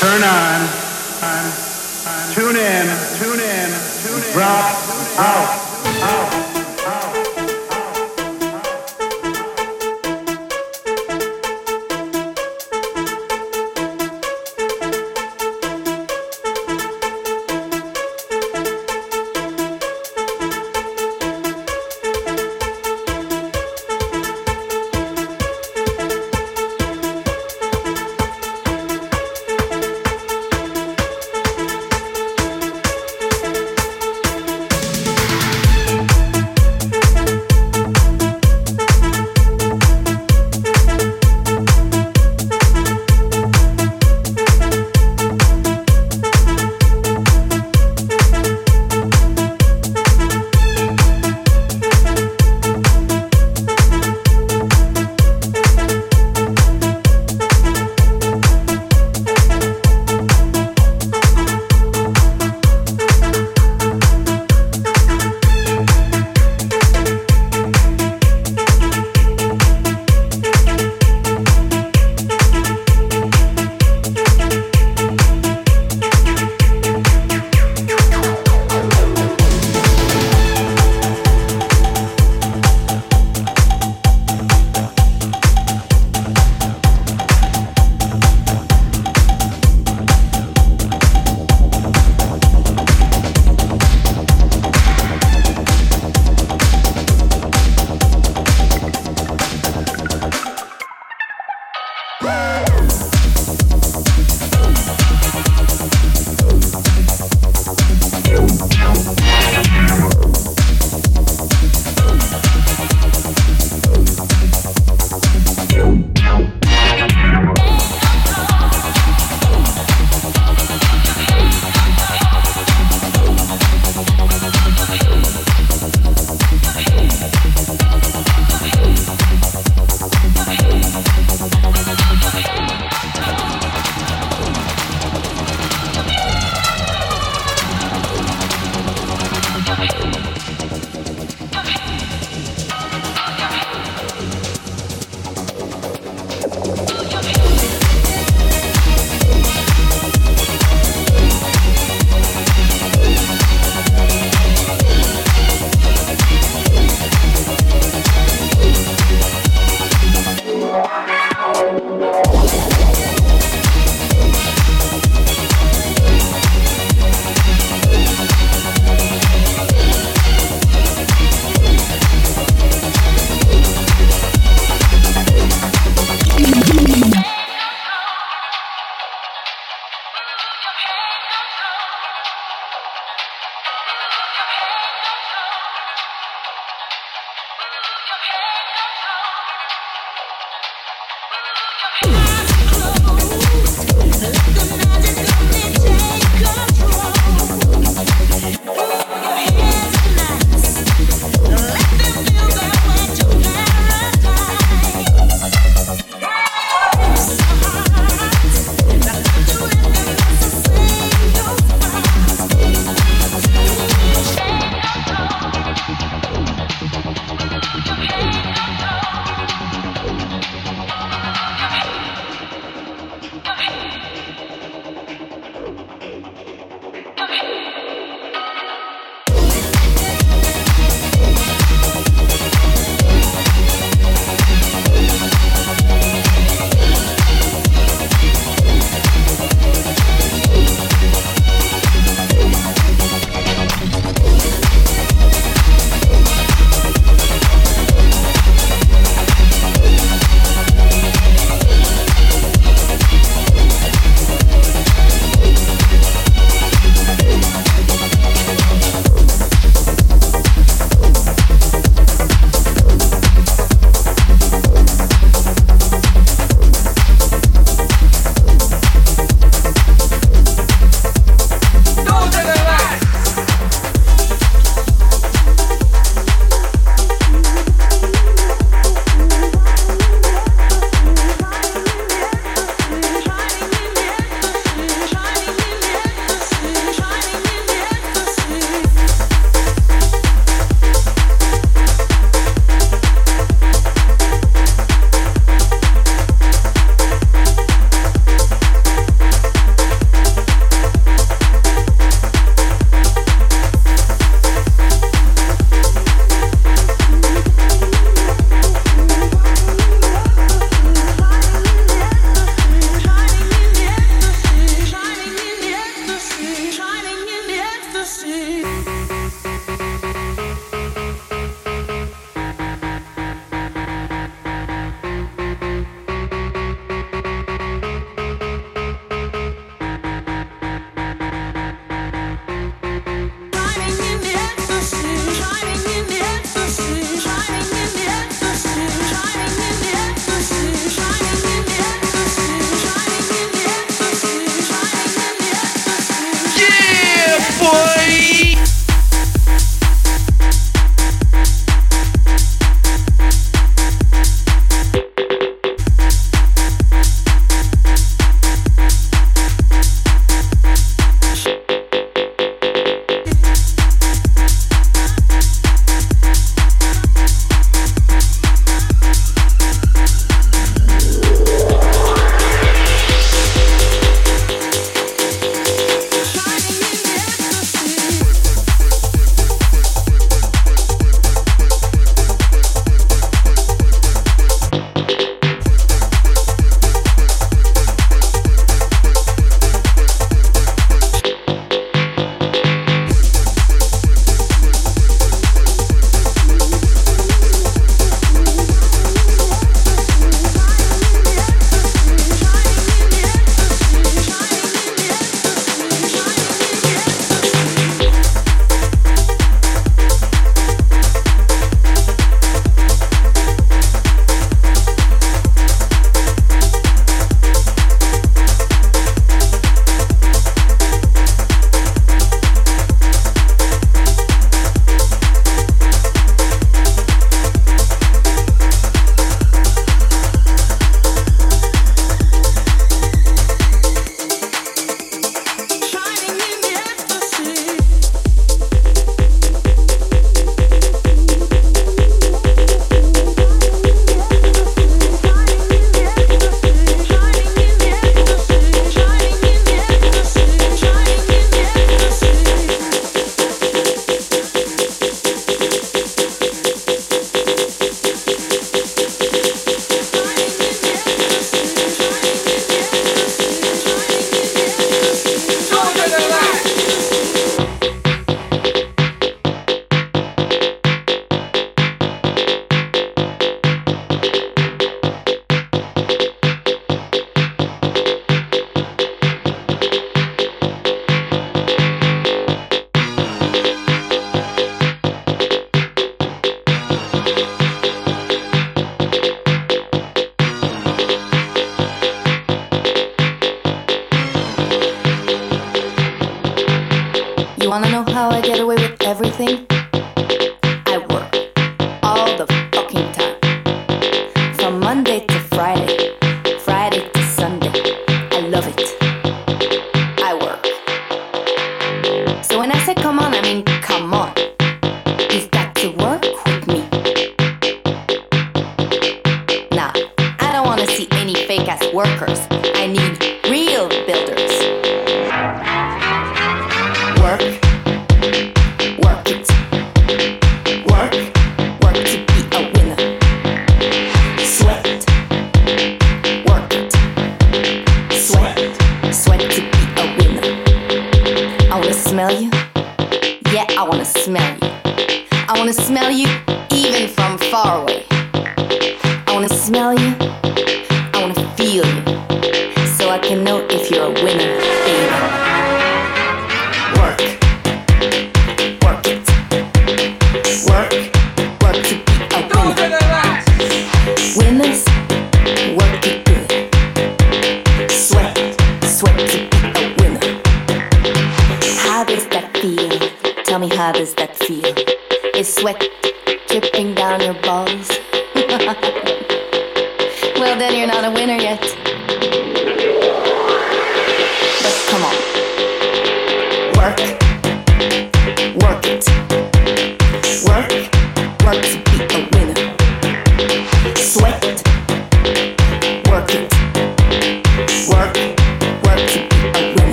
Turn on. Tune in. Tune in. Tune in. Drop out.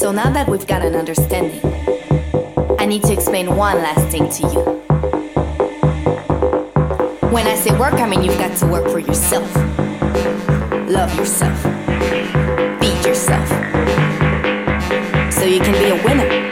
So now that we've got an understanding, I need to explain one last thing to you. When I say work, I mean you've got to work for yourself. Love yourself. Feed yourself. So you can be a winner.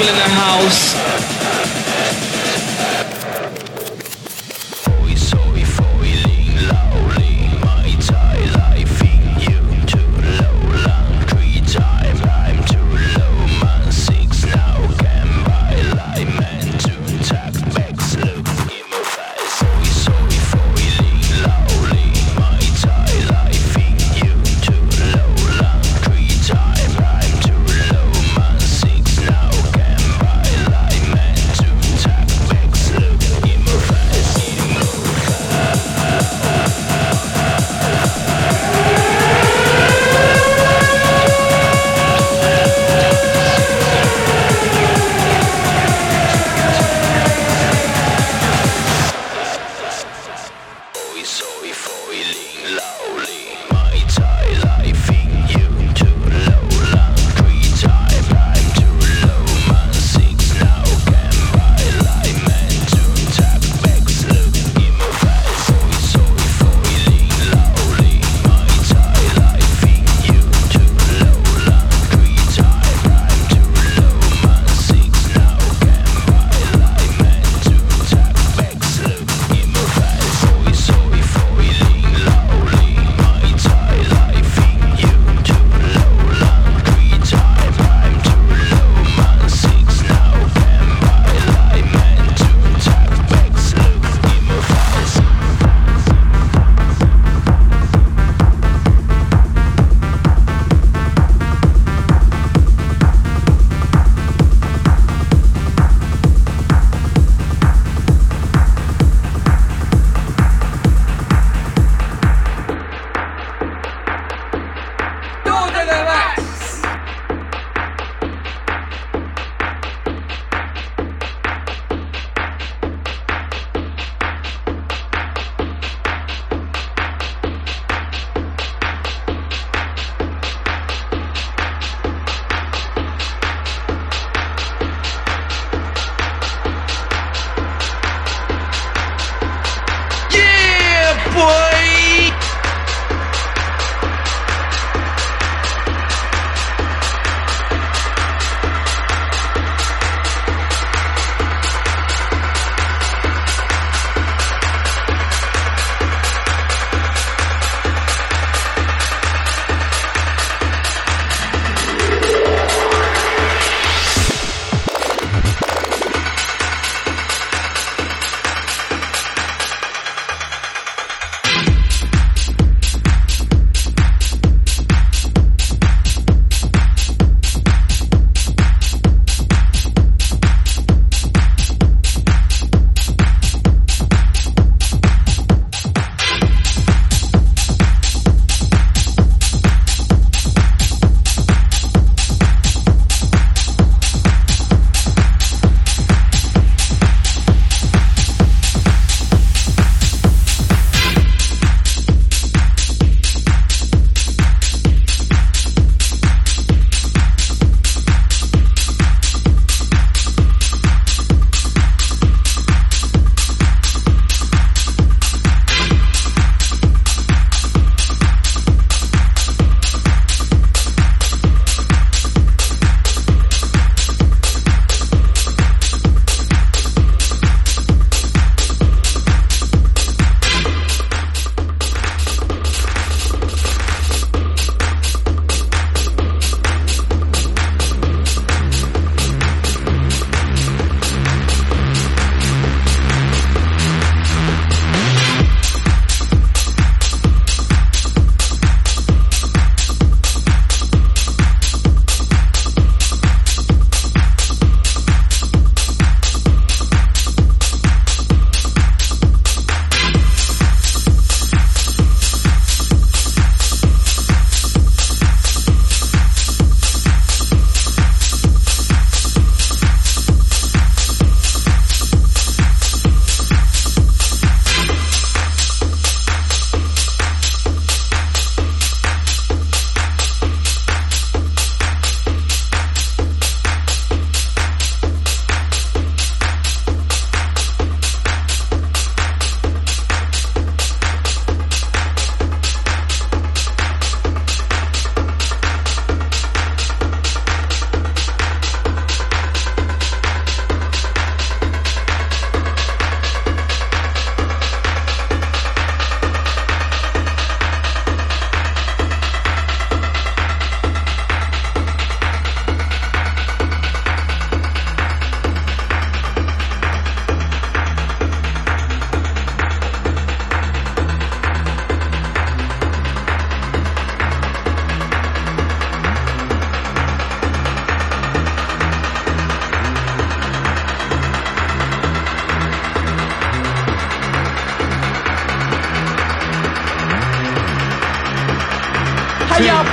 People in house.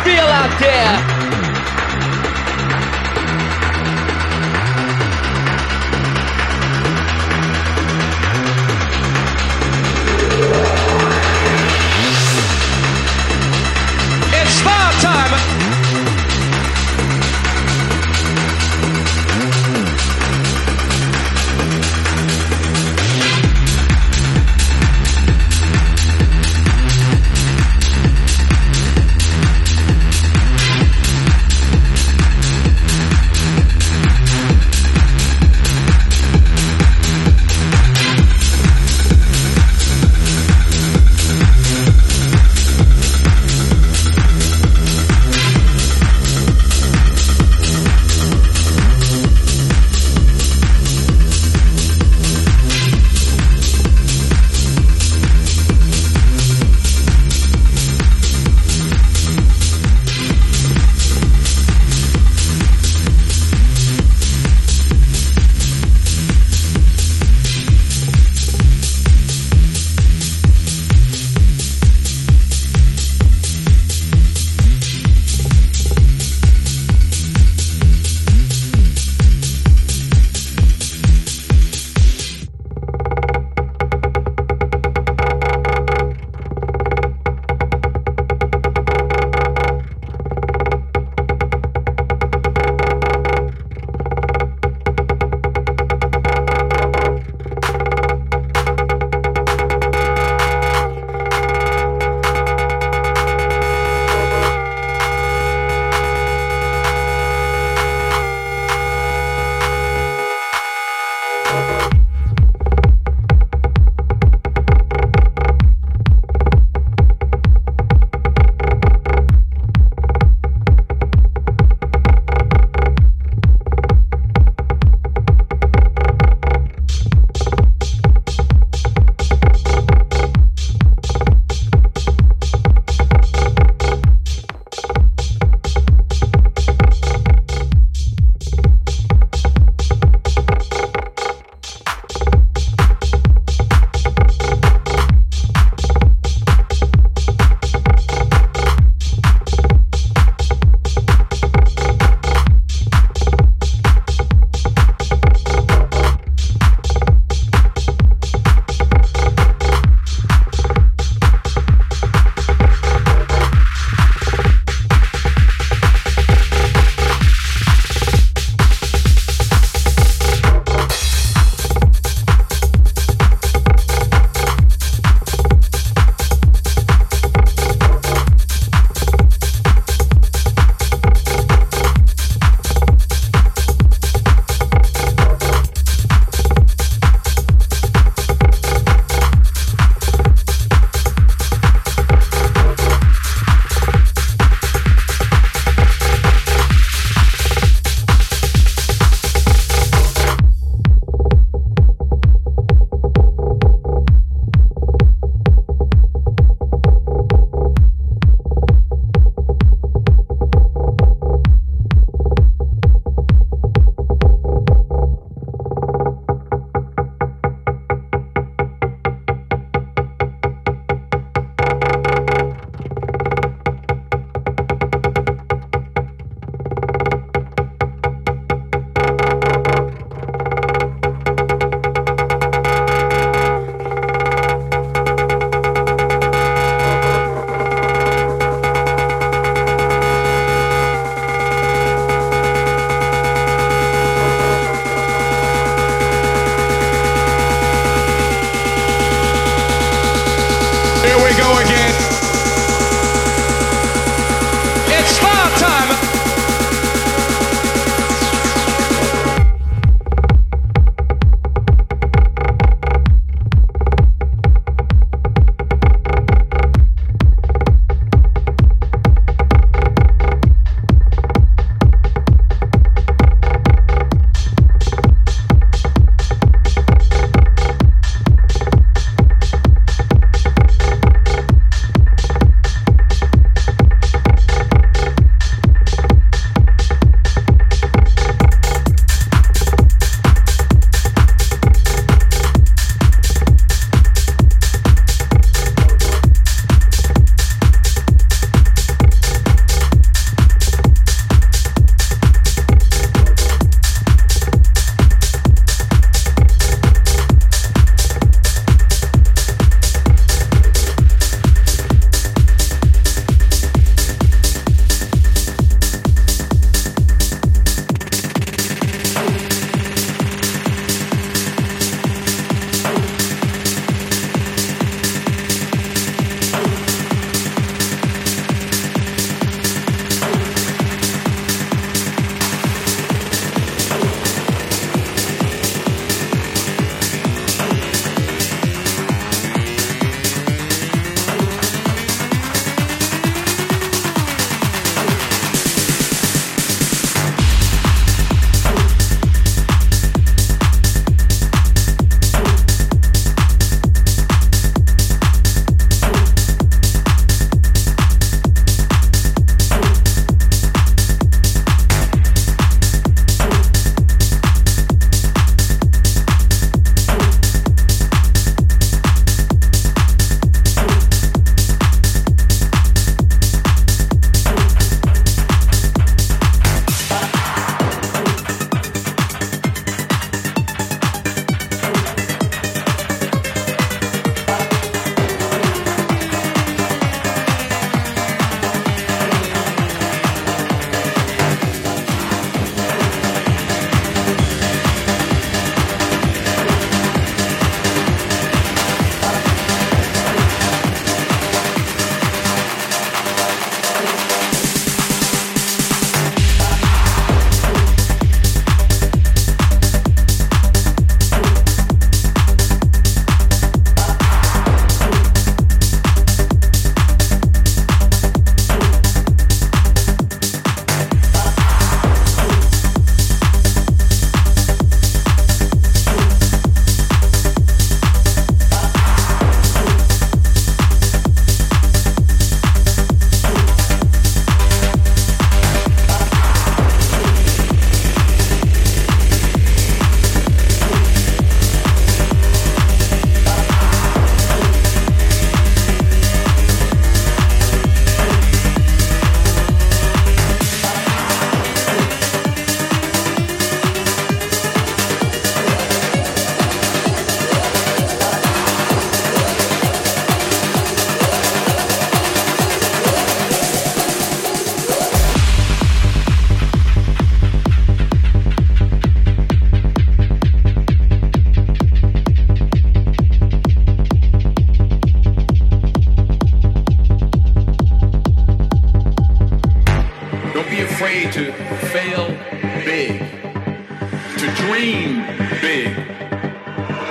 Feel out there?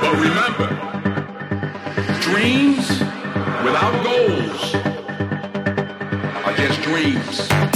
But remember, dreams without goals are just dreams.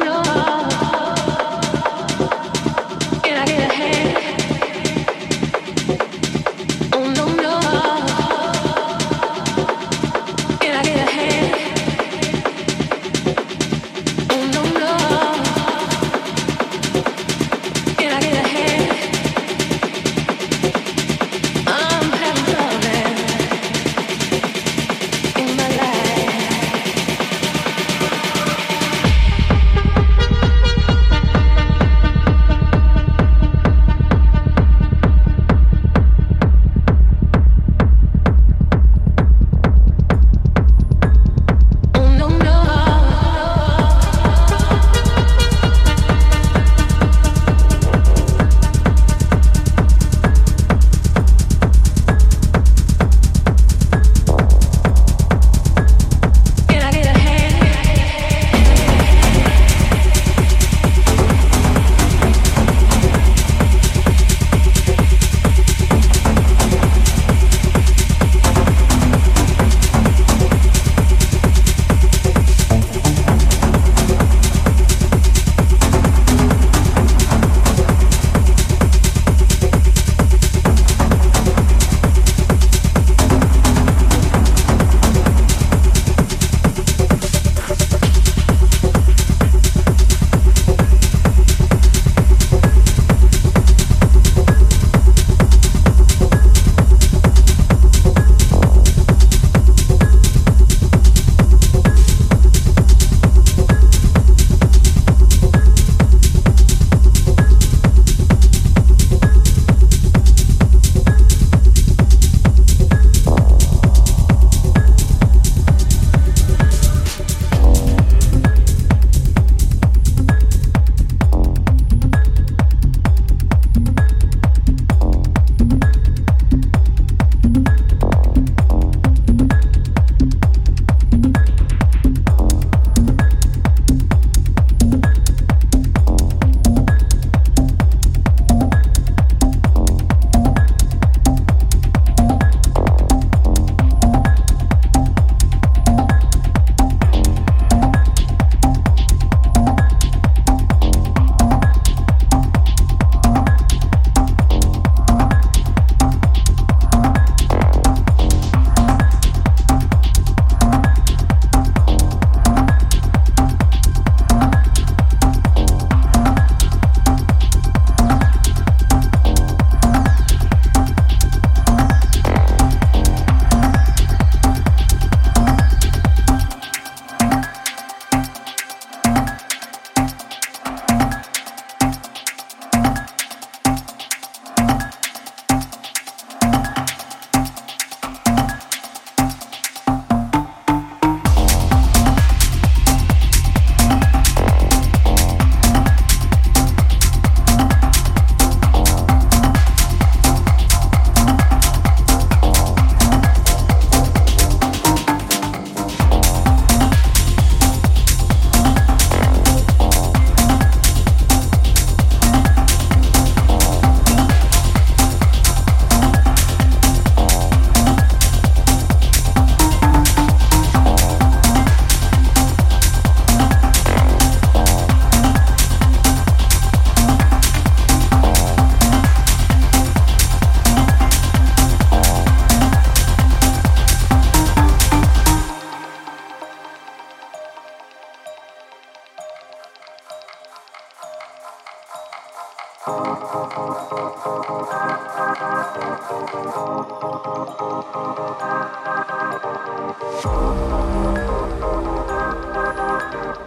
Thank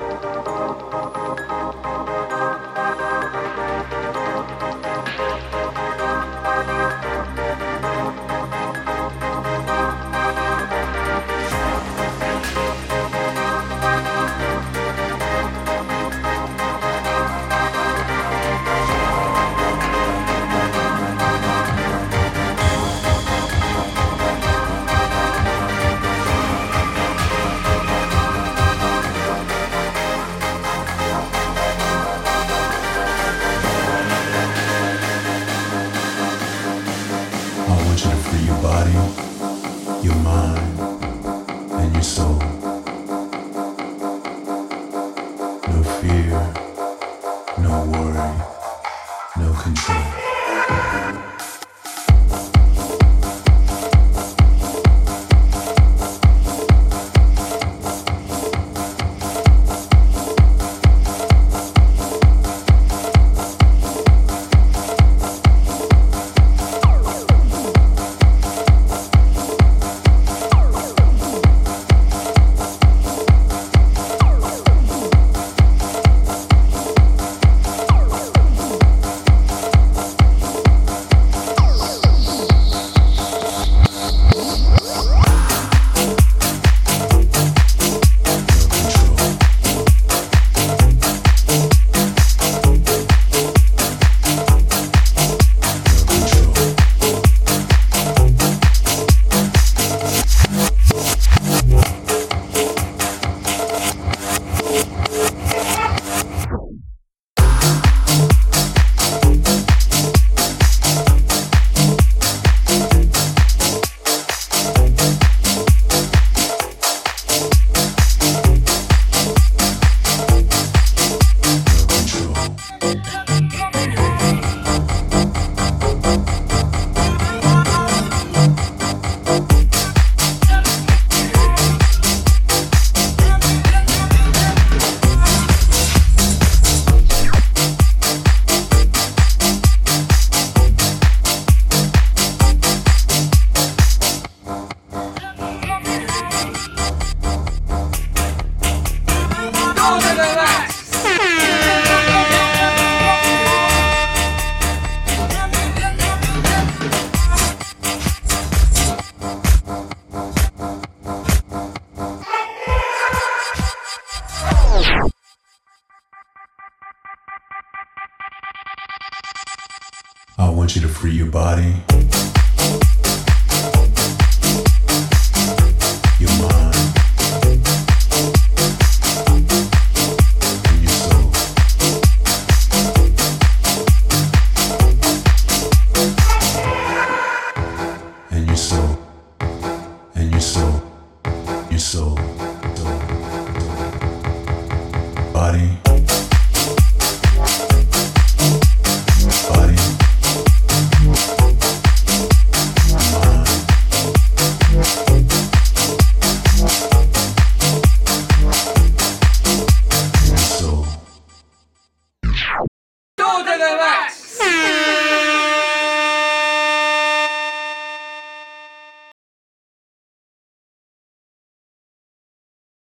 you.